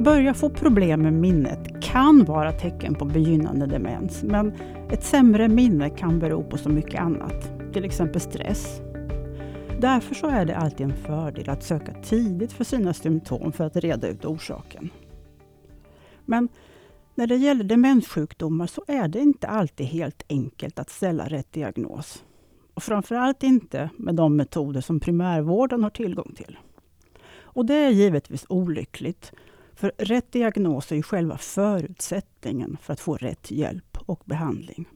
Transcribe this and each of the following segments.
börja få problem med minnet kan vara tecken på begynnande demens, men ett sämre minne kan bero på så mycket annat, till exempel stress. Därför så är det alltid en fördel att söka tidigt för sina symptom för att reda ut orsaken. Men när det gäller demenssjukdomar så är det inte alltid helt enkelt att ställa rätt diagnos. Och framförallt inte med de metoder som primärvården har tillgång till. Och det är givetvis olyckligt, för rätt diagnos är ju själva förutsättningen för att få rätt hjälp och behandling.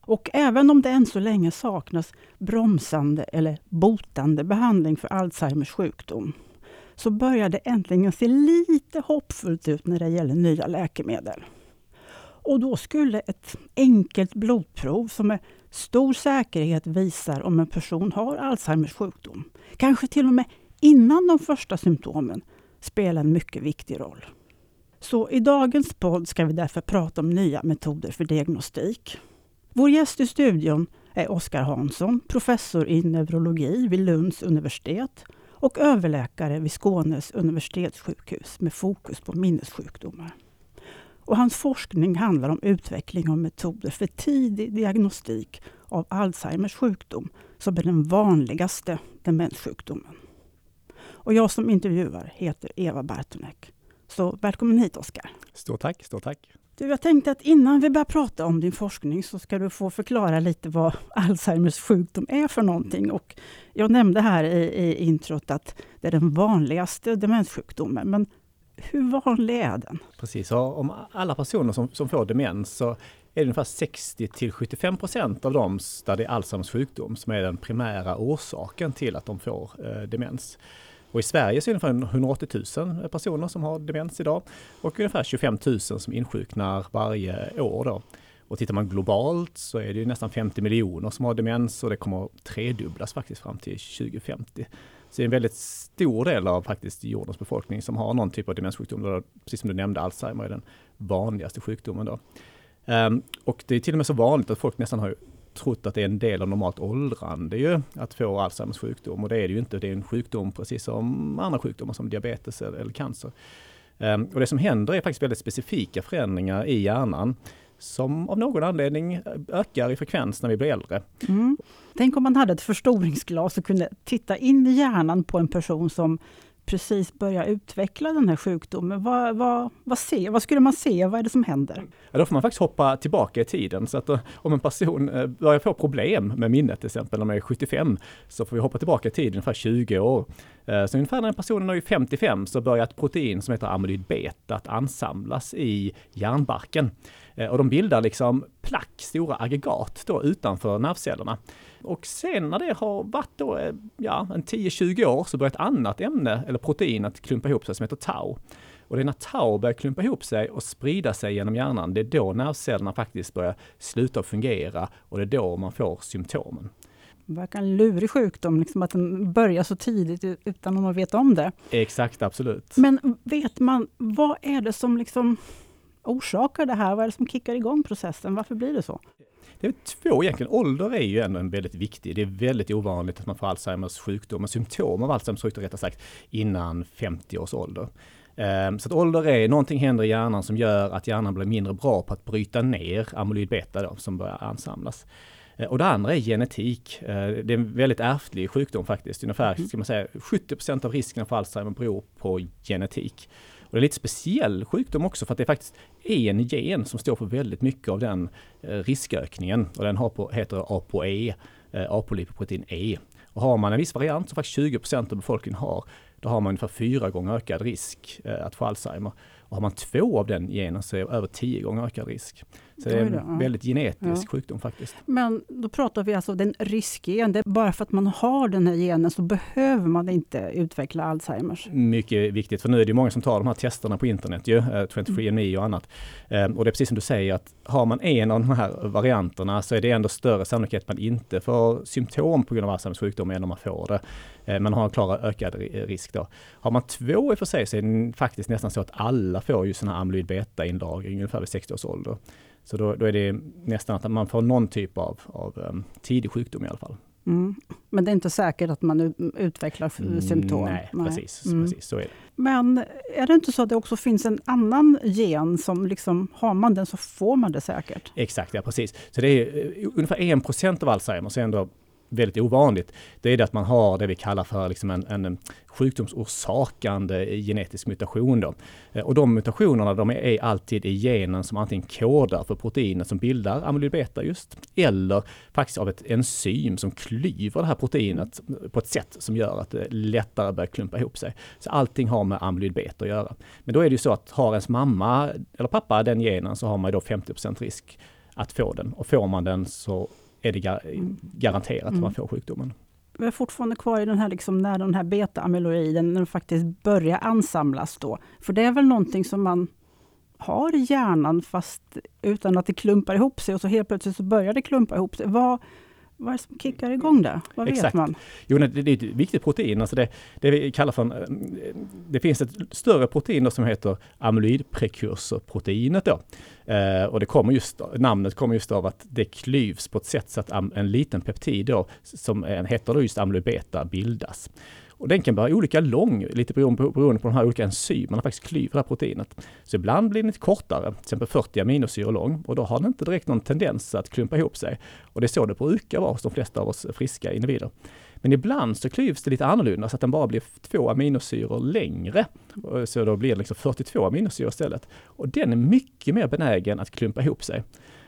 Och även om det än så länge saknas bromsande eller botande behandling för Alzheimers sjukdom, så börjar det äntligen se lite hoppfullt ut när det gäller nya läkemedel. Och då skulle ett enkelt blodprov som med stor säkerhet visar om en person har Alzheimers sjukdom, kanske till och med innan de första symptomen, spela en mycket viktig roll. Så i dagens podd ska vi därför prata om nya metoder för diagnostik. Vår gäst i studion är Oskar Hansson, professor i neurologi vid Lunds universitet och överläkare vid Skånes universitetssjukhus med fokus på minnessjukdomar. Och hans forskning handlar om utveckling av metoder för tidig diagnostik av Alzheimers sjukdom, som är den vanligaste demenssjukdomen. Och jag som intervjuar heter Eva Bartonek. Så välkommen hit Oskar. Stort tack, stort tack. Du, jag tänkte att innan vi börjar prata om din forskning så ska du få förklara lite vad Alzheimers sjukdom är för någonting. Och jag nämnde här i, i introt att det är den vanligaste demenssjukdomen. Men hur vanlig är den? Precis, och om alla personer som, som får demens så är det ungefär 60 till 75 procent av dem där det är Alzheimers sjukdom som är den primära orsaken till att de får eh, demens. Och i Sverige så är det ungefär 180 000 personer som har demens idag och ungefär 25 000 som insjuknar varje år. Då. Och tittar man globalt så är det nästan 50 miljoner som har demens och det kommer att tredubblas faktiskt fram till 2050. Så det är en väldigt stor del av faktiskt jordens befolkning som har någon typ av demenssjukdom. Precis som du nämnde, Alzheimer är den vanligaste sjukdomen. Då. Um, och det är till och med så vanligt att folk nästan har trott att det är en del av normalt åldrande ju, att få Alzheimers sjukdom. Och det är det ju inte. Det är en sjukdom precis som andra sjukdomar som diabetes eller, cancer. Ehm, och det som händer är faktiskt väldigt specifika förändringar i hjärnan som av någon anledning eh, ökar i frekvens när vi blir äldre. Mm. Tänk om man hade ett förstoringsglas och kunde titta in i hjärnan på en person som precis börjar utveckla den här sjukdomen. Vad, vad, vad, se, vad skulle man se? Vad är det som händer? Ja, då får man faktiskt hoppa tillbaka i tiden. Så att eh, om en person eh, börjar få problem med minnet till exempel när man är 75 så får vi hoppa tillbaka i tiden ungefär 20 år. Eh, så ungefär när personen är 55 så börjar ett protein som heter amyloid beta att ansamlas i hjärnbarken. Och de bildar liksom plack, stora aggregat då utanför nervcellerna. Och sen när det har varit då, eh, ja, en 10-20 år så börjar ett annat ämne eller protein att klumpa ihop sig som heter tau. Och det är när tau börjar klumpa ihop sig och sprida sig genom hjärnan, det är då nervcellerna faktiskt börjar sluta fungera och det är då man får symptomen. Det verkar en lurig sjukdom, liksom att den börjar så tidigt utan att man vet om det. Exakt, absolut. Men vet man, vad är det som liksom orsakar det här? Vad är det som kickar igång processen? Varför blir det så? Det är två egentligen. Ålder är ju ändå en väldigt viktig. Det är väldigt ovanligt att man får Alzheimers sjukdom, och symptom av Alzheimers sjukdom rättare sagt, innan 50 års ålder. Ehm, så att ålder är, någonting händer i hjärnan som gör att hjärnan blir mindre bra på att bryta ner amyloid beta då, som börjar ansamlas. Ehm, och det andra är genetik. Ehm, det är en väldigt ärftlig sjukdom faktiskt. Ungefär mm. ska man säga, 70% av risken för Alzheimer beror på genetik. Och det är lite speciell sjukdom också för att det är faktiskt en gen som står för väldigt mycket av den eh, riskökningen och den har på, heter ApoE, eh, apolipoprotein E. Och har man en viss variant som faktiskt 20% av befolkningen har, då har man ungefär fyra gånger ökad risk eh, att få Alzheimer. Och har man två av den genen så är det över tio gånger ökad risk. Så det är en väldigt genetisk ja. sjukdom faktiskt. Men då pratar vi alltså den riskgen. Bara för att man har den här genen så behöver man inte utveckla Alzheimers. Mycket viktigt, för nu är det många som tar de här testerna på internet ju, 23andMe eh, och annat. Ehm, och det är precis som du säger att har man en av de här varianterna så är det ändå större sannolikhet att man inte får symptom på grund av Alzheimers sjukdom än om man får det. Ehm, man har en klar ökad risk då. Har man två i och för sig så är det faktiskt nästan så att alla får ju sådana här amyloid beta-inlagring ungefär vid 60 års ålder. Så då, då, är det nästan att man får någon typ av, av um, tidig sjukdom i alla fall. Mm. Men det är inte säkert att man utvecklar Mm, symptom? Nej, precis, Mm. precis så är det. Men är det inte så att det också finns en annan gen som liksom, har man den så får man det säkert? Exakt, ja precis. Så det är eh, ungefär 1 av Alzheimers, är ändå väldigt ovanligt. Det är det att man har det vi kallar för liksom en, en sjukdomsorsakande genetisk mutation. Då. Eh, och de mutationerna de är alltid i genen som antingen kodar för proteinet som bildar amyloid beta just, eller faktiskt av ett enzym som klyver det här proteinet på ett sätt som gör att det lättare börjar klumpa ihop sig. Så allting har med amyloid beta att göra. Men då är det ju så att har ens mamma eller pappa den genen så har man ju då 50% risk att få den. Och får man den så är det gar- garanterat att man Mm. får sjukdomen. Vi är fortfarande kvar i den här, liksom, när den här beta-amyloiden när den faktiskt börjar ansamlas då. För det är väl någonting som man har i hjärnan fast utan att det klumpar ihop sig och så helt plötsligt så börjar det klumpa ihop sig. Vad, vad är det som kickar igång det? Vad vet Exakt. man? Jo, det det är ett viktigt protein. Alltså det, det vi kallar för en, eh, Det finns ett större protein som heter amyloidprekursorproteinet då. Eh, och det kommer just, namnet kommer just av att det klyvs på ett sätt så att en liten peptid då, som heter då just amyloid beta bildas. Och den kan vara olika lång, lite beroende på, beroende på de här olika enzymerna faktiskt klyver det här proteinet. Så ibland blir den lite kortare, till exempel 40 aminosyror lång, och då har den inte direkt någon tendens att klumpa ihop sig. Och det är så det brukar vara hos de flesta av oss friska individer. Men ibland så klyvs det lite annorlunda så att den bara blir två aminosyror längre. Så då blir det liksom 42 aminosyror istället. Och den är mycket mer benägen att klumpa ihop sig.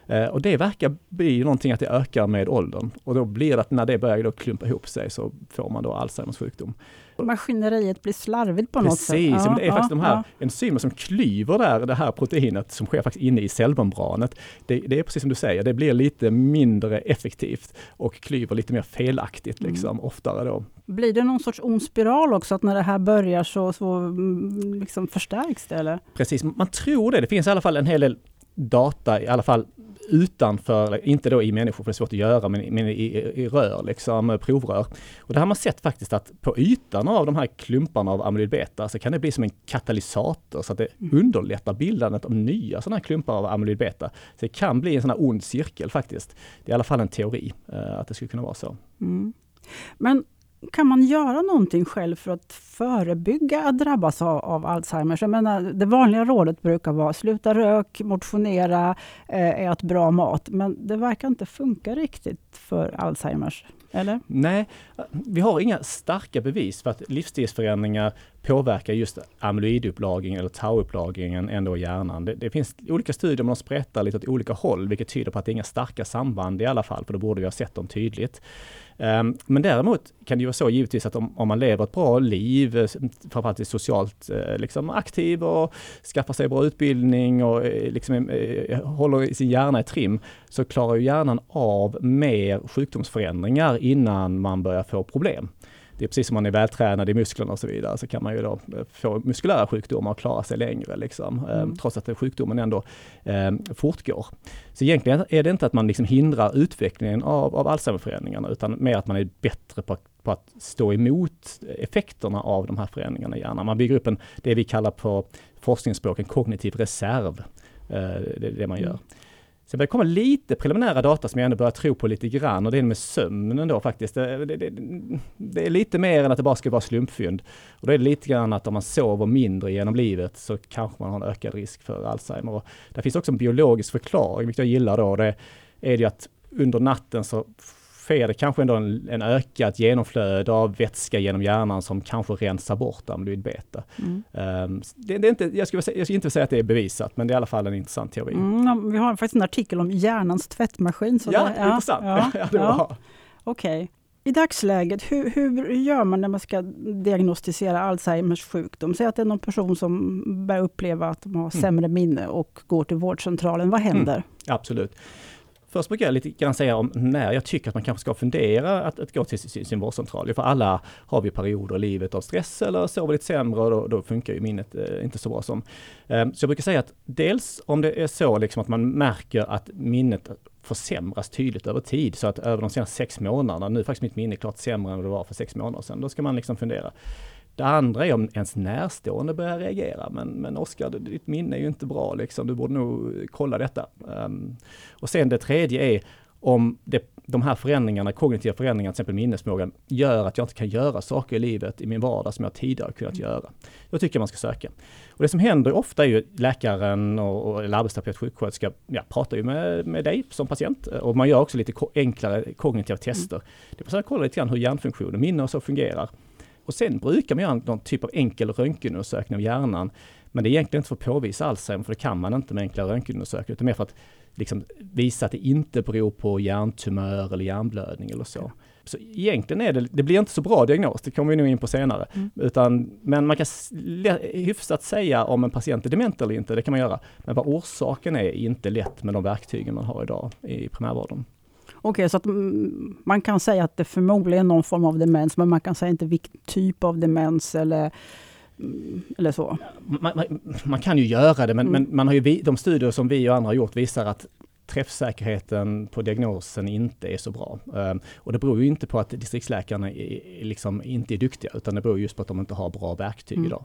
Eh, Och det verkar bli någonting att det ökar med åldern. Och då blir det att när det börjar då klumpa ihop sig så får man då Alzheimers sjukdom. Maskineriet blir slarvigt på något sätt. Precis, men det är Ja, faktiskt de här ja. enzymer som klyver där, det här proteinet som sker faktiskt inne i cellmembranet. Det, det är precis som du säger, det blir lite mindre effektivt och klyver lite mer felaktigt Mm. liksom, oftare då. Blir det någon sorts ond spiral också, att när det här börjar så, så mm, liksom förstärks det? Eller? Precis, man tror det. Det finns i alla fall en hel del data, i alla fall utanför, inte då i människor för det är svårt att göra, men, men i, i, rör, liksom provrör. Och det har man sett faktiskt att på ytan av de här klumparna av amyloid beta så kan det bli som en katalysator så att det underlättar bildandet av nya sådana här klumpar av amyloid beta. Så det kan bli en sån här ond cirkel faktiskt. Det är i alla fall en teori eh, att det skulle kunna vara så. Mm. Men kan man göra någonting själv för att förebygga att drabbas av, av Alzheimers? Jag menar, det vanliga rådet brukar vara sluta rök, motionera, eh, ät bra mat. Men det verkar inte funka riktigt för Alzheimers. Eller? Nej, vi har inga starka bevis för att livsstilsförändringar påverkar just amyloidupplagringen eller tauupplagringen ändå i hjärnan. Det, det finns olika studier, men de sprättar lite åt olika håll, vilket tyder på att det är inga starka samband i alla fall, för då borde vi ha sett dem tydligt. Ehm, men däremot kan det ju vara så givetvis att om, om man lever ett bra liv, eh, framförallt är socialt eh, liksom aktiv och skaffar sig bra utbildning och eh, liksom, håller sin hjärna i trim, så klarar ju hjärnan av mer sjukdomsförändringar innan man börjar få problem. Det är precis som man är vältränad i musklerna och så vidare, så kan man ju då eh, få muskulära sjukdomar och klara sig längre, liksom, eh, Mm. trots att sjukdomen ändå eh, fortgår. Så egentligen är det inte att man liksom hindrar utvecklingen av, av Alzheimerförändringarna, utan mer att man är bättre på, på att stå emot effekterna av de här förändringarna i hjärnan. Man bygger upp en, det vi kallar på forskningsspråk, en kognitiv reserv. Eh, det är det man gör. Sen börjar det komma lite preliminära data som jag ändå börjar tro på lite grann och det är med sömnen då faktiskt. Det, det, det, det är lite mer än att det bara ska vara slumpfynd. Och då är det lite grann att om man sover mindre genom livet så kanske man har en ökad risk för Alzheimer. Och där finns också en biologisk förklaring, vilket jag gillar då. Det är det ju att under natten så sker det kanske ändå en, en ökat genomflöde av vätska genom hjärnan som kanske rensar bort amyloid beta. Mm. Um, det, det är inte, jag, skulle jag skulle inte säga att det är bevisat, men det är i alla fall en intressant teori. Mm, ja, vi har faktiskt en artikel om hjärnans tvättmaskin. Så ja, det, intressant. Ja, Ja, ja. Okej. I dagsläget, hur, hur gör man när man ska diagnostisera Alzheimers sjukdom? Säg att det är någon person som börjar uppleva att de har sämre minne och går till vårdcentralen. Vad händer? Absolut. Först brukar jag lite grann säga om när jag tycker att man kanske ska fundera att, att gå till sin, sin vårdcentral. För alla har vi perioder i livet av stress eller sover lite sämre och då, då funkar ju minnet eh, inte så bra som. Eh, så jag brukar säga att dels om det är så liksom att man märker att minnet försämras tydligt över tid så att över de senaste sex månaderna, nu är faktiskt mitt minne klart sämre än vad det var för sex månader sedan, då ska man liksom fundera. Det andra är om ens närstående börjar reagera. Men, men Oskar, ditt minne är ju inte bra liksom. Du borde nog kolla detta. Um, och sen det tredje är om det, de här förändringarna, kognitiva förändringarna, till exempel minnesförmågan, gör att jag inte kan göra saker i livet i min vardag som jag tidigare kunnat mm. göra. Då tycker jag man ska söka. Och det som händer ofta är ju läkaren och, och eller arbetsterapeut, sjuksköterska, ja, pratar ju med, med dig som patient och man gör också lite enklare kognitiva tester. Mm. Det är för att kolla lite grann hur hjärnfunktionen, minne och så fungerar. Och sen brukar man göra någon typ av enkel röntgenundersökning av hjärnan. Men det är egentligen inte för att påvisa Alzheimer, för det kan man inte med enkla röntgenundersökningar, utan mer för att liksom visa att det inte beror på hjärntumör eller hjärnblödning eller så. Så egentligen är det, det blir inte så bra diagnos, det kommer vi nog in på senare. Mm. Utan, men man kan hyfsat säga om en patient är dement eller inte, det kan man göra. Men vad orsaken är, är inte lätt med de verktygen man har idag i primärvården. Okej, så att man kan säga att det förmodligen är någon form av demens, men man kan säga inte vilken typ av demens eller mm, eller så? Man, man, man kan ju göra det, men, mm. men, man har ju, de studier som vi och andra har gjort visar att träffsäkerheten på diagnosen inte är så bra. Ehm, och det beror ju inte på att distriktsläkarna är, liksom inte är duktiga, utan det beror just på att de inte har bra verktyg mm. idag.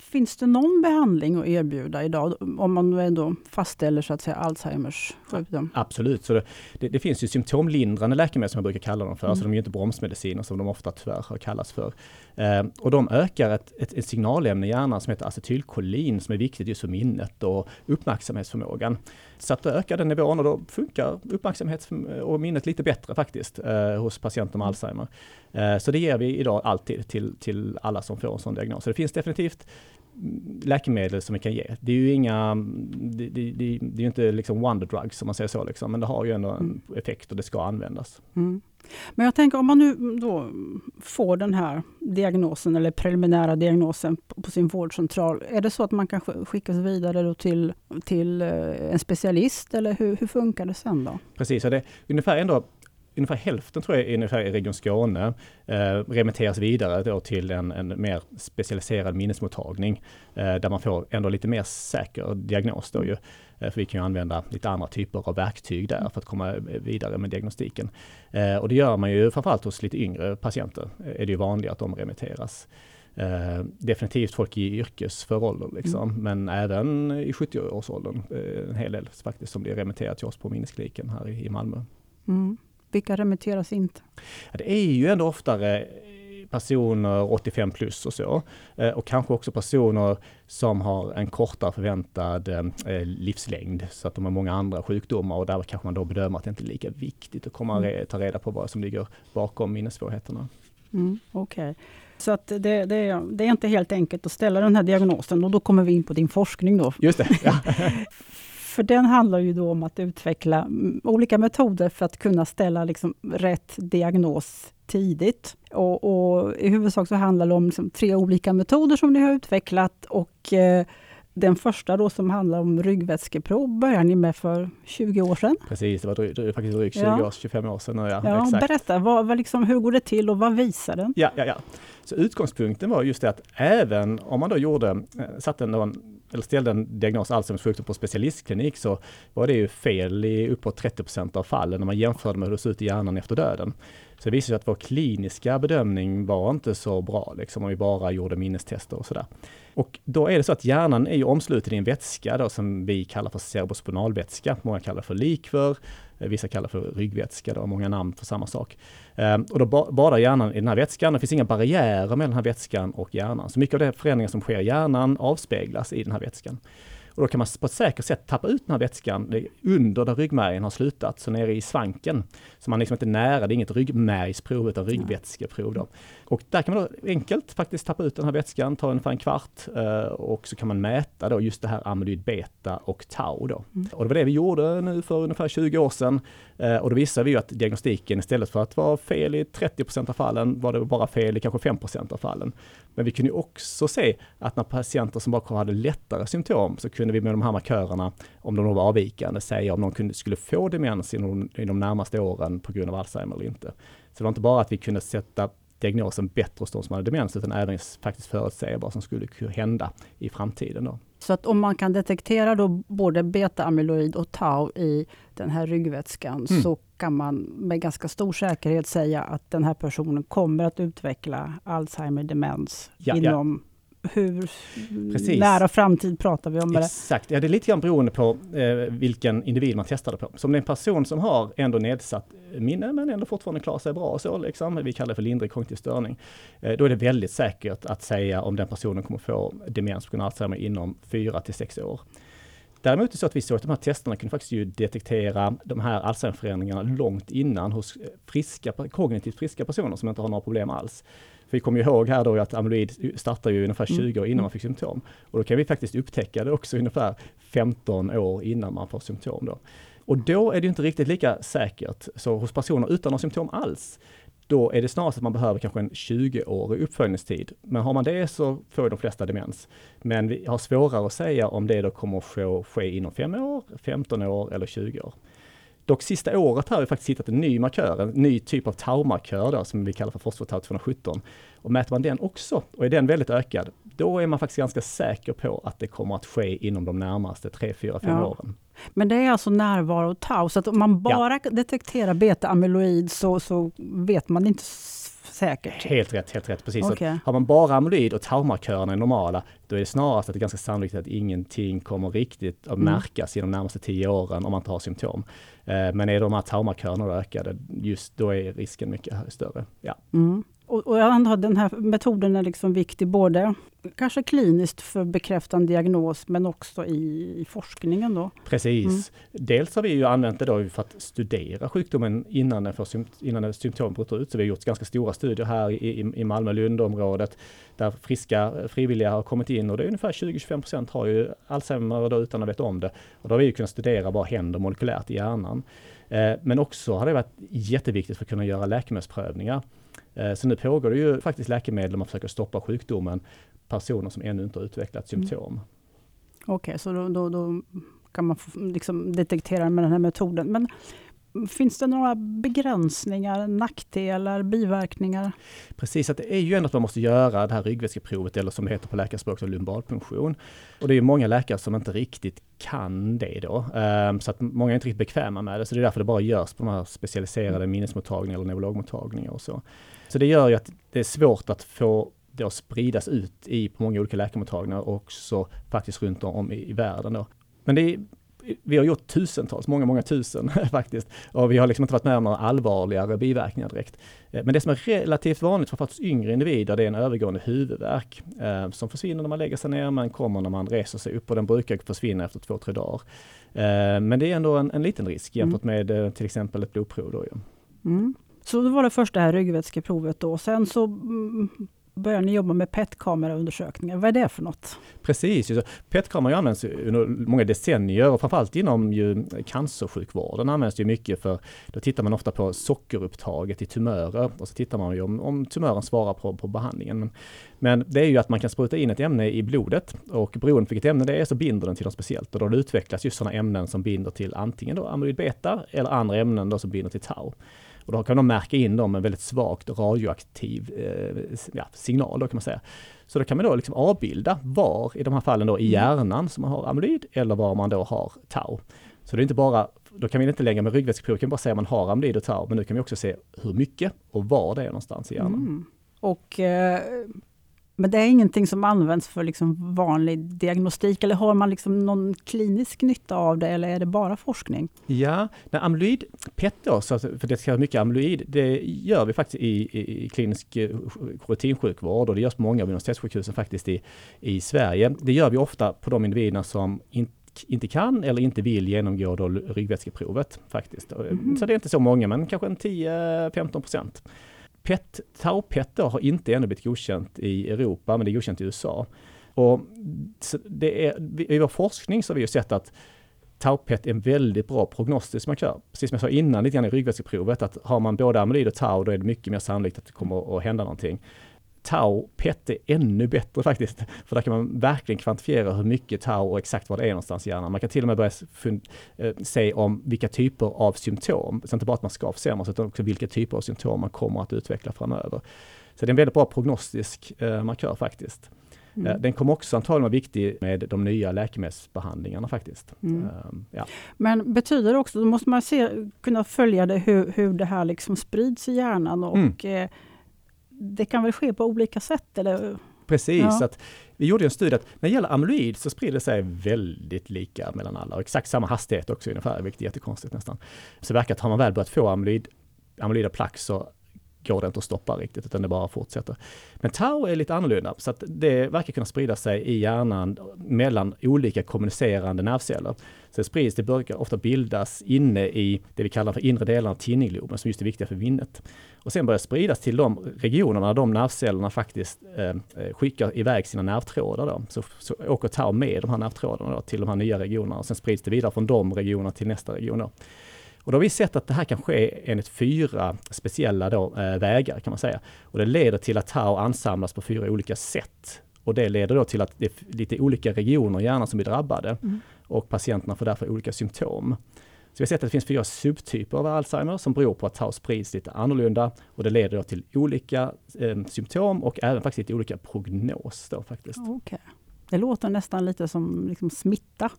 Finns det någon behandling att erbjuda idag om man ändå fastställer så att säga Alzheimers sjukdom? Absolut, så det, det, det finns ju symptomlindrande läkemedel som jag brukar kalla dem för, mm. alltså de är inte bromsmediciner som de ofta tyvärr har kallats för. Eh, och de ökar ett, ett, ett signalämne i hjärnan som heter acetylkolin som är viktigt just för minnet och uppmärksamhetsförmågan. Så att då ökar den nivån och då funkar uppmärksamhets och minnet lite bättre faktiskt eh, hos patienter med Alzheimer. Eh, så det ger vi idag alltid till, till alla som får en sån diagnos. Så det finns definitivt läkemedel som vi kan ge. Det är ju inga, det, det, det, det är ju inte liksom wonder drugs om man säger så, liksom, men det har ju ändå en mm. effekt och det ska användas. Mm. Men jag tänker om man nu då får den här diagnosen eller preliminära diagnosen på sin vårdcentral. Är det så att man kan skickas vidare till, till eh, en specialist eller hur, hur funkar det sen då? Precis, och det är ungefär ändå ungefär hälften tror jag i Region Skåne eh, remitteras vidare till en, en mer specialiserad minnesmottagning eh, där man får ändå lite mer säker diagnos då ju. Eh, för vi kan ju använda lite andra typer av verktyg där för att komma vidare med diagnostiken. Och det gör man ju framförallt hos lite yngre patienter, är det ju vanligt att de remitteras. Uh, definitivt folk i yrkesför ålder, liksom. Mm. men även i 70-årsåldern. Uh, en hel del faktiskt som blir remitterat till oss på minneskliniken här i, i Malmö. Mm. Vilka remitteras inte? Ja, det är ju ändå oftare personer 85 plus och så. Eh, och kanske också personer som har en kortare förväntad eh, livslängd. Så att de har många andra sjukdomar och där kanske man då bedömer att det inte är lika viktigt att komma mm. ta reda på vad som ligger bakom minnessvårigheterna. Mm, Okej. Okay. Så att det, det, det, är inte helt enkelt att ställa den här diagnosen och då kommer vi in på din forskning då. Just det. Ja. För den handlar ju då om att utveckla olika metoder för att kunna ställa liksom rätt diagnos tidigt. Och, och I huvudsak så handlar det om liksom tre olika metoder som ni har utvecklat och eh, den första då som handlar om ryggvätskeprov började ni med för 20 år sedan. Precis, det var drygt, faktiskt drygt 20 ja. år, 25 år sedan. Ja, ja, exakt. Berätta, vad, vad liksom, hur går det till och vad visar den? Ja, ja, ja. Så utgångspunkten var just det att även om man då gjorde, eh, satte någon eller ställde en diagnos Alzheimers sjukdom på specialistklinik så var det ju fel i uppåt 30% av fallen när man jämförde med hur det såg ut i hjärnan efter döden. Så det visade sig att vår kliniska bedömning var inte så bra, liksom om vi bara gjorde minnestester och sådär. Och då är det så att hjärnan är ju omsluten i en vätska då, som vi kallar för cerebrospinalvätska. Många kallar för likvör, vissa kallar för ryggvätska, då, många namn för samma sak. Ehm, och då badar hjärnan i den här vätskan, det finns inga barriärer mellan den här vätskan och hjärnan. Så mycket av de förändringar som sker i hjärnan avspeglas i den här vätskan. Och då kan man på ett säkert sätt tappa ut den här vätskan under där ryggmärgen har slutat, så nere i svanken. Så man liksom inte är nära, det är inget ryggmärgsprov utan ryggvätskeprov. Då. Och där kan man då enkelt faktiskt tappa ut den här vätskan, ta ungefär en kvart eh, och så kan man mäta då just det här amyloid beta och tau. Då. Mm. Och det var det vi gjorde nu för ungefär 20 år sedan. Eh, och då visade vi ju att diagnostiken istället för att vara fel i 30% av fallen var det bara fel i kanske 5% av fallen. Men vi kunde också se att när patienter som bara hade lättare symptom så kunde vi med de här markörerna, om de var avvikande, säga om kunde, skulle få demens inom, i de närmaste åren på grund av Alzheimer eller inte. Så det var inte bara att vi kunde sätta diagnosen bättre hos de som hade demens, utan även faktiskt förutsäga vad som skulle kunna hända i framtiden. Då. Så att om man kan detektera då både beta-amyloid och tau i den här ryggvätskan, mm. så kan man med ganska stor säkerhet säga att den här personen kommer att utveckla Alzheimer demens ja, inom hur Precis. nära framtid pratar vi om? Exakt, ja det är lite grann beroende på eh, vilken individ man testar det på. Så om det är en person som har ändå nedsatt minne men ändå fortfarande klarar sig bra så liksom, vi kallar det för lindrig kognitiv störning. Eh, då är det väldigt säkert att säga om den personen kommer få demens på grund av Alzheimer inom 4 till 6 år. Däremot är det så att vi såg att de här testerna kunde faktiskt ju detektera de här Alzheimer-förändringarna långt innan hos friska, kognitivt friska personer som inte har några problem alls. För vi kommer ihåg här då att amyloid startar ju ungefär 20 mm. år innan man fick symptom. Och då kan vi faktiskt upptäcka det också ungefär 15 år innan man får symptom. Då. Och då är det inte riktigt lika säkert. Så hos personer utan några symptom alls, då är det snarast att man behöver kanske en 20-årig uppföljningstid. Men har man det så får de flesta demens. Men vi har svårare att säga om det då kommer att ske inom 5 år, 15 år eller 20 år. Dock sista året här har vi faktiskt hittat en ny markör, en ny typ av taumarkör då, som vi kallar för fosfotau 217. Och mäter man den också, och är den väldigt ökad, då är man faktiskt ganska säker på att det kommer att ske inom de närmaste 3, 4, 5 ja. åren. Men det är alltså närvaro tau, så att om man bara ja. detekterar beta-amyloid så, så vet man inte säkert? Helt rätt, helt rätt. Precis. Okay. Har man bara amyloid och taumarkörerna är normala, då är det snarast att det är ganska sannolikt att ingenting kommer riktigt att mm. märkas mm. i de närmaste tio åren om man inte har symptom. Eh, men är de här taumarkörerna ökade, just då är risken mycket större. Ja. Mm. Och, och jag antar att den här metoden är liksom viktig både kanske kliniskt för bekräftande diagnos men också i, i forskningen då? Precis. Mm. Dels har vi ju använt det då för att studera sjukdomen innan den, får innan symptom bryter ut. Så vi har gjort ganska stora studier här i, i Malmö-Lund-området där friska frivilliga har kommit in och det är ungefär 20-25% har ju Alzheimer då utan att veta om det. Och då har vi kunnat studera vad händer molekylärt i hjärnan. Eh, men också har det varit jätteviktigt för att kunna göra läkemedelsprövningar. Eh, så nu pågår det ju faktiskt läkemedel man försöker stoppa sjukdomen personer som ännu inte har utvecklat mm. symptom. Mm. Okej, okay, så då, då, då, kan man liksom detektera med den här metoden. Men Finns det några begränsningar, nackdelar, biverkningar? Precis, att det är ju ändå att man måste göra det här ryggvätskeprovet eller som det heter på läkarspråk, lumbadpunktion. Och det är många läkare som inte riktigt kan det då. Um, så att många är inte riktigt bekväma med det. Så det är därför det bara görs på de här specialiserade mm. minnesmottagningar eller neurologmottagningar och så. Så det gör ju att det är svårt att få det att spridas ut i på många olika läkarmottagningar och också faktiskt runt om i, i världen. Då. Men det är vi har gjort tusentals, många, många tusen faktiskt. Och vi har liksom inte varit med om några allvarligare biverkningar direkt. Eh, men det som är relativt vanligt, framförallt yngre individer, det är en övergående huvudvärk eh, som försvinner när man lägger sig ner, men kommer när man reser sig upp och den brukar försvinna efter två, tre dagar. Eh, men det är ändå en, en liten risk jämfört mm. med eh, till exempel ett blodprov. Då, ja. mm. Så det var det första här ryggvätskeprovet då. Sen så mm, började börjar ni jobba med PET-kameraundersökningar. Vad är det för något? Precis, PET-kameror används under många decennier och framförallt inom ju cancersjukvården används det mycket för då tittar man ofta på sockerupptaget i tumörer och så tittar man ju om, om tumören svarar på, på behandlingen. Men det är ju att man kan spruta in ett ämne i blodet och beroende på vilket ämne det är så binder den till något speciellt och då utvecklas just sådana ämnen som binder till antingen då amyloid beta eller andra ämnen då som binder till tau. Och då kan de märka in dem med väldigt svagt radioaktiv eh, ja, signal då kan man säga. Så då kan man då liksom avbilda var i de här fallen då i mm. hjärnan som man har amyloid eller var man då har tau. Så det är inte bara, då kan vi inte längre med ryggvätskeprov, kan bara säga man har amyloid och tau, men nu kan vi också se hur mycket och var det är någonstans i hjärnan. Mm. Och eh, men det är ingenting som används för liksom vanlig diagnostik, eller har man liksom någon klinisk nytta av det, eller är det bara forskning? Ja, när amyloid PET då, för det ska mycket amyloid, det gör vi faktiskt i, i, i klinisk eh, rutinsjukvård och det görs på många av universitetssjukhusen faktiskt i, i Sverige. Det gör vi ofta på de individerna som inte inte kan eller inte vill genomgå då ryggvätskeprovet faktiskt. Mm. Så det är inte så många, men kanske en 10-15 procent. PET, Tau-PET har inte ännu blivit godkänt i Europa, men det är godkänt i USA. Och det är, I vår forskning så har vi ju sett att Tau-PET är en väldigt bra prognostisk markör. Precis som jag sa innan lite grann i ryggvätskeprovet, att har man både amyloid och tau, då är det mycket mer sannolikt att det kommer att hända någonting. Tau PET är ännu bättre faktiskt. För där kan man verkligen kvantifiera hur mycket tau och exakt var det är någonstans i hjärnan. Man kan till och med börja äh, se om vilka typer av symptom, så inte bara att man ska försämras, utan också vilka typer av symptom man kommer att utveckla framöver. Så det är en väldigt bra prognostisk äh, markör faktiskt. Mm. Eh, den kommer också antagligen vara viktig med de nya läkemedelsbehandlingarna faktiskt. Mm. Um, ja. Men betyder det också, då måste man se, kunna följa det hur, hur det här liksom sprids i hjärnan och mm det kan väl ske på olika sätt? Eller? Precis, Ja. att vi gjorde en studie att när det gäller amyloid så sprider det sig väldigt lika mellan alla och exakt samma hastighet också ungefär, vilket är jättekonstigt nästan. Så det verkar att har man väl börjat få amyloid, amyloida plack så går det inte att stoppa riktigt utan det bara fortsätter. Men tau är lite annorlunda så att det verkar kunna sprida sig i hjärnan mellan olika kommunicerande nervceller. Så det sprids, det brukar ofta bildas inne i det vi kallar för inre delen av tinningloben som just är viktiga för minnet. Och sen börjar spridas till de regionerna, de nervcellerna faktiskt eh, skickar iväg sina nervtrådar. Då. Så, så åker tau med de här nervtrådarna då, till de här nya regionerna och sen sprids det vidare från de regionerna till nästa region. Då. Och då har vi sett att det här kan ske enligt fyra speciella då, eh, vägar kan man säga. Och det leder till att tau ansamlas på fyra olika sätt. Och det leder då till att det är lite olika regioner i hjärnan som blir drabbade. Mm. Och patienterna får därför olika symptom. Så vi har sett att det finns fyra subtyper av Alzheimer som beror på att tau sprids lite annorlunda och det leder då till olika eh, symptom och även faktiskt lite olika prognos då faktiskt. Okej. Det låter nästan lite som liksom smitta.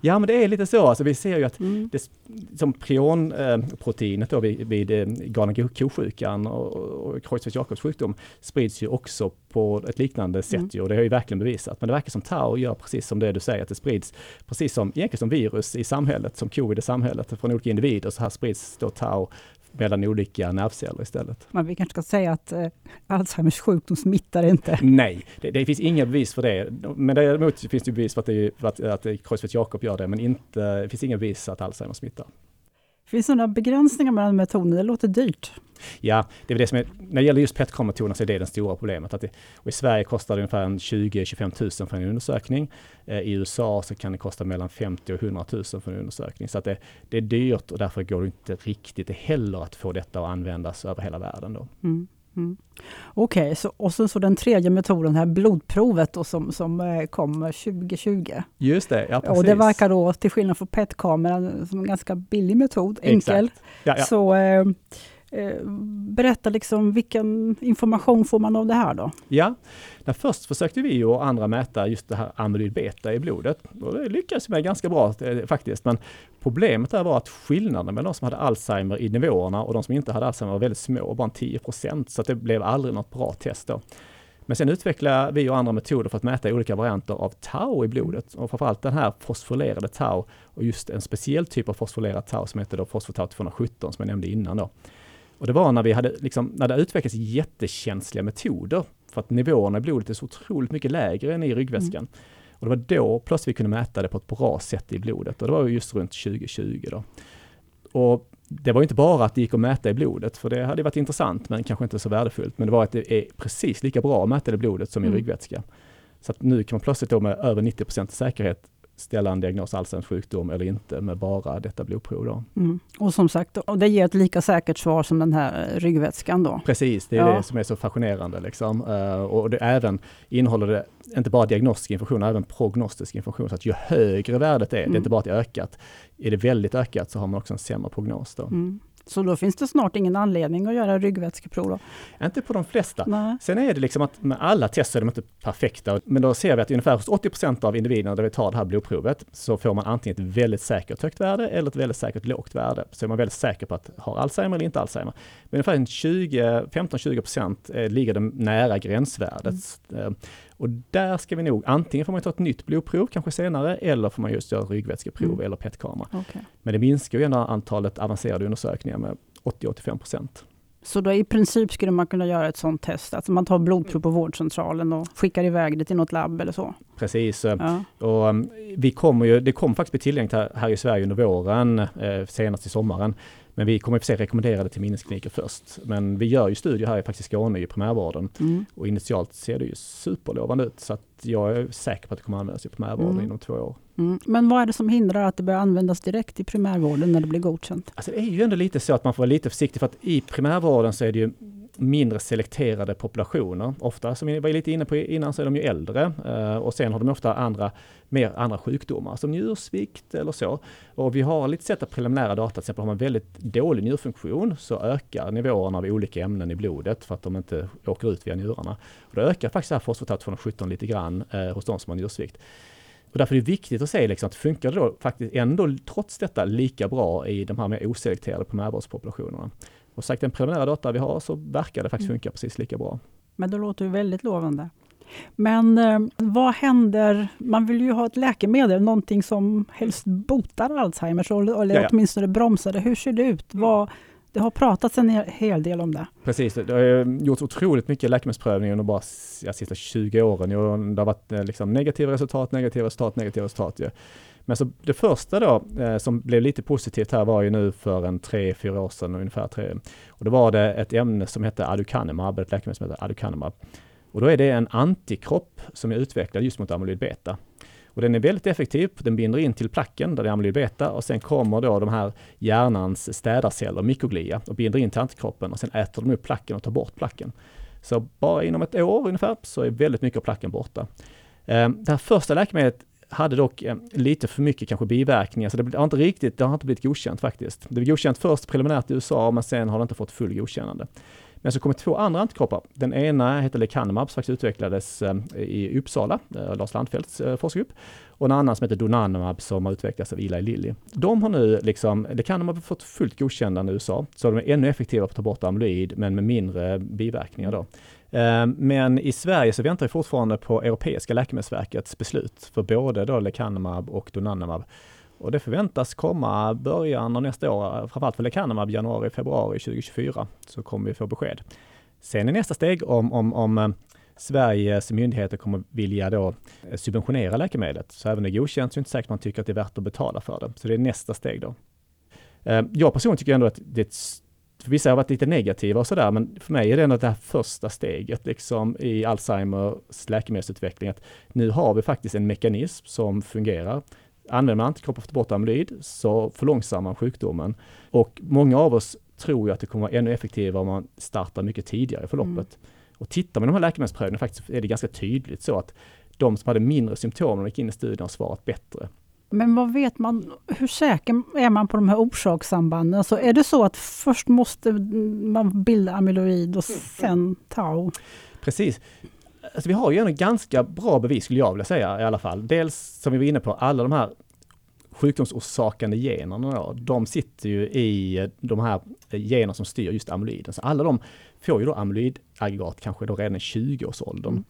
Ja men det är lite så, alltså, vi ser ju att Mm. det, som prionproteinet då vid, vid eh, galna ko-sjukan och, och Creutzfeldt-Jakobs sjukdom sprids ju också på ett liknande sätt Mm. ju, och det har ju verkligen bevisat. Men det verkar som tau gör precis som det du säger, att det sprids precis som, egentligen som virus i samhället, som covid i samhället, från olika individer. Så här sprids då tau mellan olika nervceller istället. Men vi kanske ska säga att eh, Alzheimers sjukdom smittar inte. Nej, det, det finns inga bevis för det. Men däremot finns det bevis för att, det, för att, att Creutzfeldt-Jakob gör det, men inte, det finns inga bevis att Alzheimer smittar. Finns det några begränsningar mellan metoderna? Det låter dyrt. Ja, det är det som är, när det gäller just PET-metoderna så är det det stora problemet. Att det, I Sverige kostar det ungefär en 20-25 000 för en undersökning. Eh, I USA så kan det kosta mellan 50 och 100 000 för en undersökning. Så att det, det är dyrt och därför går det inte riktigt heller att få detta att användas över hela världen. Då. Mm. Mm. Okej, så, och sen så den tredje metoden, här blodprovet då, som, som eh, kom 2020. Just det, ja precis. och det verkar då, till skillnad från PET-kameran, som en ganska billig metod, enkel. Exakt. Ja, ja. Så eh, Eh, berätta liksom vilken information får man av det här då? Ja, där först försökte vi och andra mäta just det här amyloid beta i blodet. Och det lyckades med ganska bra eh, faktiskt. Men problemet där var att skillnaden mellan de som hade Alzheimer i nivåerna och de som inte hade Alzheimer var väldigt små, bara 10 procent. Så att det blev aldrig något bra test då. Men sen utvecklade vi och andra metoder för att mäta olika varianter av tau i blodet och framförallt den här fosforylerade tau och just en speciell typ av fosforylerad tau som heter då fosfotau 217 som jag nämnde innan då. Och det var när vi hade liksom, när det utvecklats jättekänsliga metoder för att nivåerna i blodet är så otroligt mycket lägre än i ryggväskan. Och det var då plötsligt vi kunde mäta det på ett bra sätt i blodet och det var ju just runt 2020 då. Och det var inte bara att det gick att mäta i blodet, för det hade varit intressant men kanske inte så värdefullt. Men det var att det är precis lika bra att mäta i blodet som i Mm. ryggvätska. Så att nu kan man plötsligt då med över 90% säkerhet ställa en diagnos Alzheimers sjukdom eller inte med bara detta blodprov. Mm. Och som sagt, och det ger ett lika säkert svar som den här eh, ryggvätskan då. Precis, det är Ja. det som är så fascinerande. Liksom. Eh, och det även innehåller det inte bara diagnostisk information, även prognostisk information. Så att ju högre värdet är, det Mm. är inte bara att det är ökat, är det väldigt ökat så har man också en sämre prognos. Då. Mm. Så då finns det snart ingen anledning att göra ryggvätskeprov då? Inte på de flesta. Nej. Sen är det liksom att med alla test så är de inte perfekta, men då ser vi att ungefär hos 80% av individerna där vi tar det här blodprovet så får man antingen ett väldigt säkert högt värde eller ett väldigt säkert lågt värde. Så är man väldigt säker på att ha Alzheimer eller inte Alzheimer. Men ungefär en 20, 15-20 procent eh, ligger det nära gränsvärdet. Eh, Och där ska vi nog, antingen får man ta ett nytt blodprov kanske senare eller får man just göra ryggvätskeprov Mm. eller PET-kamera. Okej. Men det minskar ju ändå antalet avancerade undersökningar med 80-85 procent. Så då i princip skulle man kunna göra ett sådant test, alltså man tar blodprov på vårdcentralen och skickar iväg det till något labb eller så? Precis. eh, Ja. Och um, vi kommer ju, det kommer faktiskt bli tillgängligt här, här i Sverige under våren, eh, senast i sommaren. Men vi kommer i och för sig rekommendera det till minneskliniker först. Men vi gör ju studier här i faktiskt Skåne i primärvården Mm. och initialt ser det ju superlovande ut. Så att jag är säker på att det kommer användas i primärvården Mm. inom två år. Mm. Men vad är det som hindrar att det börjar användas direkt i primärvården när det blir godkänt? Alltså det är ju ändå lite så att man får vara lite försiktig för att i primärvården så är det ju mindre selekterade populationer. Ofta, som vi var lite inne på innan, så är de ju äldre eh, och sen har de ofta andra, mer andra sjukdomar som njursvikt eller så. Och vi har lite sett att preliminära data, till exempel har man väldigt dålig njurfunktion så ökar nivåerna av olika ämnen i blodet för att de inte åker ut via njurarna. Och då ökar faktiskt det här fosfatat 217 lite grann eh, hos de som har njursvikt. Och därför är det viktigt att se liksom att funkar det då faktiskt ändå trots detta lika bra i de här mer oselekterade primärvårdspopulationerna. Och sagt den preliminära data vi har så verkar det faktiskt Mm. funka precis lika bra. Men det låter ju väldigt lovande. Men eh, vad händer? Man vill ju ha ett läkemedel, någonting som helst botar Alzheimers eller Ja, ja. åtminstone bromsar det. Hur ser det ut? Vad, det har pratats en hel- del om det. Precis, det har gjorts otroligt mycket läkemedelsprövningar under bara ja, sista 20 åren. Det har varit eh, liksom negativa resultat, negativa resultat, negativa resultat. Ju. Men så det första då eh, som blev lite positivt här var ju nu för en tre, fyra år sedan ungefär. Tre. Och då var det ett ämne som hette aducanumab, ett läkemedel som heter aducanumab. Och då är det en antikropp som är utvecklad just mot amyloid beta. Och den är väldigt effektiv, den binder in till placken där det är amyloid beta och sen kommer då de här hjärnans städarceller, mikroglia, och binder in till antikroppen och sen äter de upp placken och tar bort placken. Så bara inom ett år ungefär så är väldigt mycket av placken borta. Eh, det här första läkemedlet hade dock eh, lite för mycket kanske biverkningar, så det har inte riktigt, det har inte blivit godkänt faktiskt. Det blev godkänt först preliminärt i USA, men sen har det inte fått full godkännande. Men så kommer två andra antikroppar. Den ena heter lecanemab, som faktiskt utvecklades eh, i Uppsala, eh, Lars Landfeldts eh, forskargrupp. Och en annan som heter Donanemab som har utvecklats av Eli Lilly. De har nu liksom, lecanemab har fått fullt godkännande i USA, så de är ännu effektivare på att ta bort amyloid, men med mindre biverkningar då. Eh, men i Sverige så väntar vi fortfarande på Europeiska läkemedelsverkets beslut för både då lecanemab och donanemab. Och det förväntas komma början av nästa år, framförallt för lecanemab januari, februari 2024, så kommer vi få besked. Sen är nästa steg om, om, om eh, Sveriges myndigheter kommer vilja då eh, subventionera läkemedlet. Så även om det godkänns, så är det inte säkert man tycker att det är värt att betala för det. Så det är nästa steg då. Jag personligen tycker ändå att det är ett vissa har varit lite negativa och sådär, men för mig är det ändå det här första steget liksom i Alzheimers läkemedelsutveckling. Att nu har vi faktiskt en mekanism som fungerar. Använder man antikroppar för att ta bort amyloid så förlångsammar man sjukdomen. Och många av oss tror ju att det kommer vara ännu effektivare om man startar mycket tidigare i förloppet. Och tittar man på de här läkemedelsprövningarna faktiskt är det ganska tydligt så att de som hade mindre symptom när de gick in i studien har svarat bättre. Men vad vet man, hur säker är man på de här orsakssambanden? Så är det så att först måste man bilda amyloid och sen tau? Precis. Alltså vi har ju ändå ganska bra bevis skulle jag vilja säga i alla fall. Dels som vi var inne på, alla de här sjukdomsorsakande generna då, de sitter ju i de här generna som styr just amyloiden. Så alla de får ju då amyloidaggregat kanske då redan i 20-årsåldern. Mm.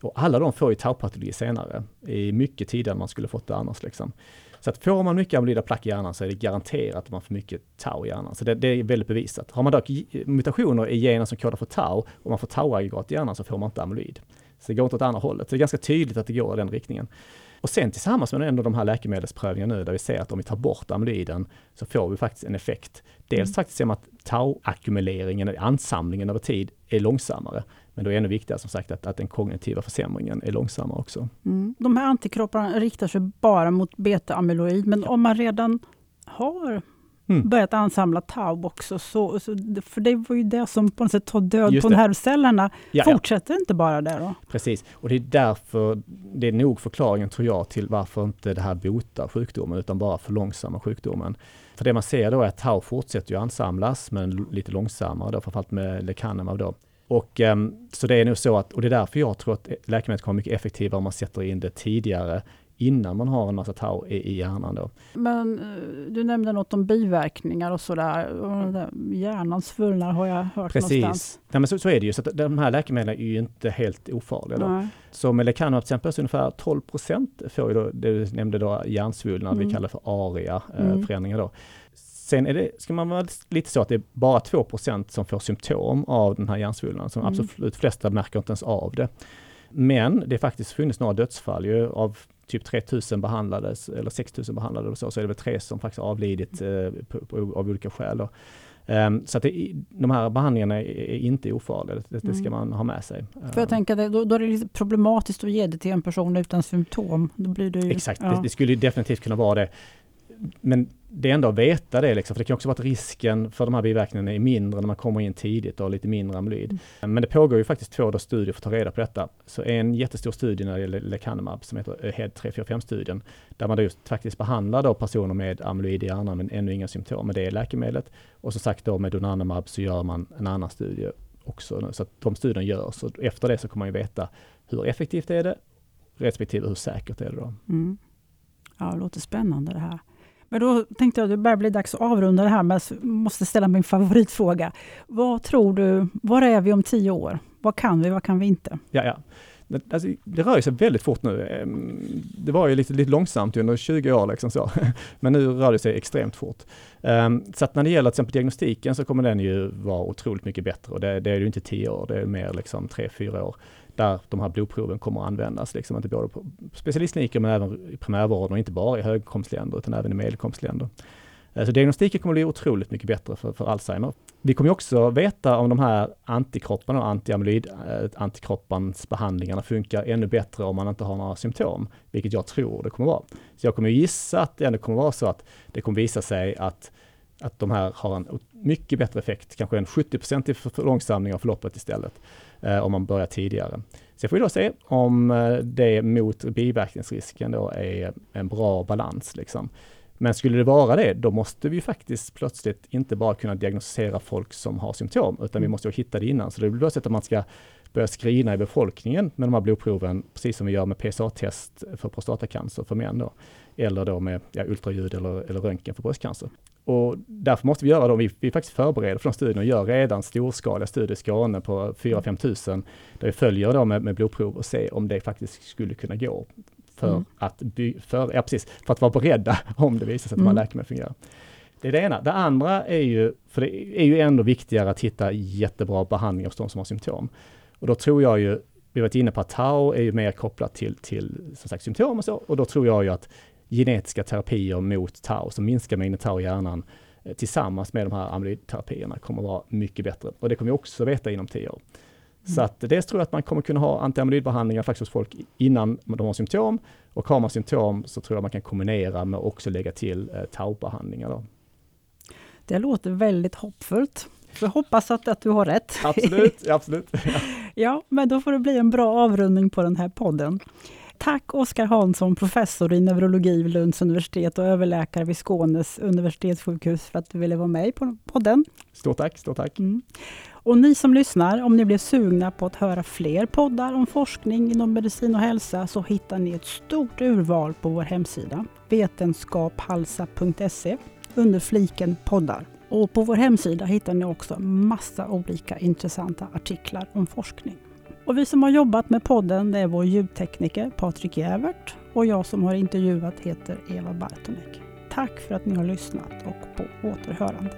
Och alla de får ju taupatologi senare, i mycket tidigare än man skulle fått det annars. Liksom. Så att får man mycket amyloida plack i hjärnan så är det garanterat att man får mycket tau i hjärnan. Så det, det är väldigt bevisat. Har man dock mutationer i gener som kodar för tau och man får tauaggregat i hjärnan så får man inte amyloid. Så det går inte åt andra hållet. Så det är ganska tydligt att det går i den riktningen. Och sen tillsammans med ändå de här läkemedelsprövningarna nu där vi ser att om vi tar bort amyloiden så får vi faktiskt en effekt. Dels Mm. faktiskt man att tau-ackumuleringen, ansamlingen över tid, är långsammare. Men då är det ännu viktigare som sagt att, att den kognitiva försämringen är långsammare också. Mm. De här antikropparna riktar sig bara mot beta-amyloid, men om man redan har Mm. börjat ansamla tau också, så, så, för det var ju det som på något sätt tar död på det. nervcellerna. Ja, ja. Fortsätter inte bara där då? Precis, och det är därför, det är nog förklaringen tror jag till varför inte det här botar sjukdomen utan bara förlångsammar sjukdomen. För det man ser då är att tau fortsätter ju ansamlas men lite långsammare då, framförallt med lecanemab då. Och ehm, så det är nog så att, och det är därför jag tror att läkemedlet kommer mycket effektivare om man sätter in det tidigare innan man har en massa tau i, i hjärnan då. Men eh, du nämnde något om biverkningar och sådär. Och Hjärnan svullnar har jag hört någonstans. Precis, men så, så är det ju, så att de här läkemedlen är ju inte helt ofarliga då. Nej. Så med lecanemab till exempel så ungefär 12 procent får ju då, det du nämnde då hjärnsvullnad, Mm. vi kallar för ARIA eh, Mm. förändringar då. Sen är det, ska man vara lite så att det är bara 2 procent som får symptom av den här hjärnsvullnaden, som Mm. absolut flesta märker inte ens av det. Men det är faktiskt funnits några dödsfall ju av typ 3000 behandlades, eller 6000 behandlade och så, så är det väl tre som faktiskt avlidit eh, på, på, av olika skäl. Då. Ehm, så att det, de här behandlingarna är, är inte ofarliga, det, det ska Mm. man ha med sig. För jag tänker att då, då är det lite problematiskt att ge det till en person utan symptom. Då blir det ju, Exakt, ja. det, det skulle definitivt kunna vara det. Men det är ändå att veta det, liksom, för det kan också vara att risken för de här biverkningarna är mindre när man kommer in tidigt och har lite mindre amyloid. Men det pågår ju faktiskt två studier för att ta reda på detta. Så en jättestor studie när det gäller lecanemab som heter AHEAD 345-studien, där man då just faktiskt behandlar då personer med amyloid i hjärnan men ännu inga symptom med det läkemedlet. Och som sagt då med donanemab så gör man en annan studie också. Så att de studierna görs och efter det så kommer man ju veta hur effektivt är det respektive hur säkert är det då. Mm. Ja, det låter spännande det här. Men då tänkte jag att det börjar bli dags att avrunda det här, men jag måste ställa min favoritfråga. Vad tror du, var är vi om tio år? Vad kan vi, vad kan vi inte? Ja, ja. Alltså, det rör sig väldigt fort nu. Det var ju lite, lite långsamt under 20 år, liksom så. men nu rör det sig extremt fort. Så att när det gäller till exempel diagnostiken så kommer den ju vara otroligt mycket bättre och det, det är ju inte 10 år, det är mer liksom 3-4 år där de här blodproven kommer att användas, liksom inte både på specialistkliniker men även i primärvården och inte bara i höginkomstländer utan även i medelinkomstländer. Eh, så diagnostiken kommer att bli otroligt mycket bättre för, för Alzheimer. Vi kommer också veta om de här antikropparna och antiamyloid-antikroppans eh, behandlingarna funkar ännu bättre om man inte har några symptom, vilket jag tror det kommer vara. Så jag kommer gissa att det ändå kommer vara så att det kommer visa sig att, att de här har en mycket bättre effekt, kanske en 70-procentig förlångsamling av förloppet istället, om man börjar tidigare. Så får vi då se om det mot biverkningsrisken då är en bra balans. Liksom. Men skulle det vara det, då måste vi faktiskt plötsligt inte bara kunna diagnostisera folk som har symptom, utan vi mm. måste hitta det innan. Så det blir plötsligt att man ska börja screena i befolkningen med de här blodproven, precis som vi gör med PSA-test för prostatacancer för män då, eller då med ja, ultraljud eller, eller röntgen för bröstcancer. Och därför måste vi göra dem, vi, vi faktiskt förbereder för de studierna och gör redan storskaliga studier i Skåne på 4-5 tusen, där vi följer då med, med blodprov och ser om det faktiskt skulle kunna gå för, mm. att, by, för, ja, precis, för att vara beredda om det visar sig att mm. de här mm. läkemedlen fungerar. Det är det ena. Det andra är ju, för det är ju ändå viktigare att hitta jättebra behandling hos de som har symptom. Och då tror jag ju, vi har varit inne på att tau är ju mer kopplat till, till som sagt, symptom och så, och då tror jag ju att genetiska terapier mot tau, som minskar mängden tau i hjärnan, eh, tillsammans med de här amyloidterapierna kommer att vara mycket bättre. Och det kommer vi också veta inom tio år. Så att dels tror jag att man kommer kunna ha antiamyloidbehandlingar faktiskt hos folk innan de har symptom. Och har man symptom så tror jag man kan kombinera med att också lägga till eh, taubehandlingar. Det låter väldigt hoppfullt. Så hoppas att, att du har rätt. Absolut, absolut. ja, men då får det bli en bra avrundning på den här podden. Tack Oskar Hansson, professor i neurologi vid Lunds universitet och överläkare vid Skånes universitetssjukhus för att du ville vara med på podden. Stort tack, stort tack. Mm. Och ni som lyssnar, om ni blir sugna på att höra fler poddar om forskning inom medicin och hälsa så hittar ni ett stort urval på vår hemsida vetenskaphalsa.se under fliken poddar. Och på vår hemsida hittar ni också massa olika intressanta artiklar om forskning. Och vi som har jobbat med podden det är vår ljudtekniker Patrik Jävert och jag som har intervjuat heter Eva Bartonek. Tack för att ni har lyssnat och på återhörande.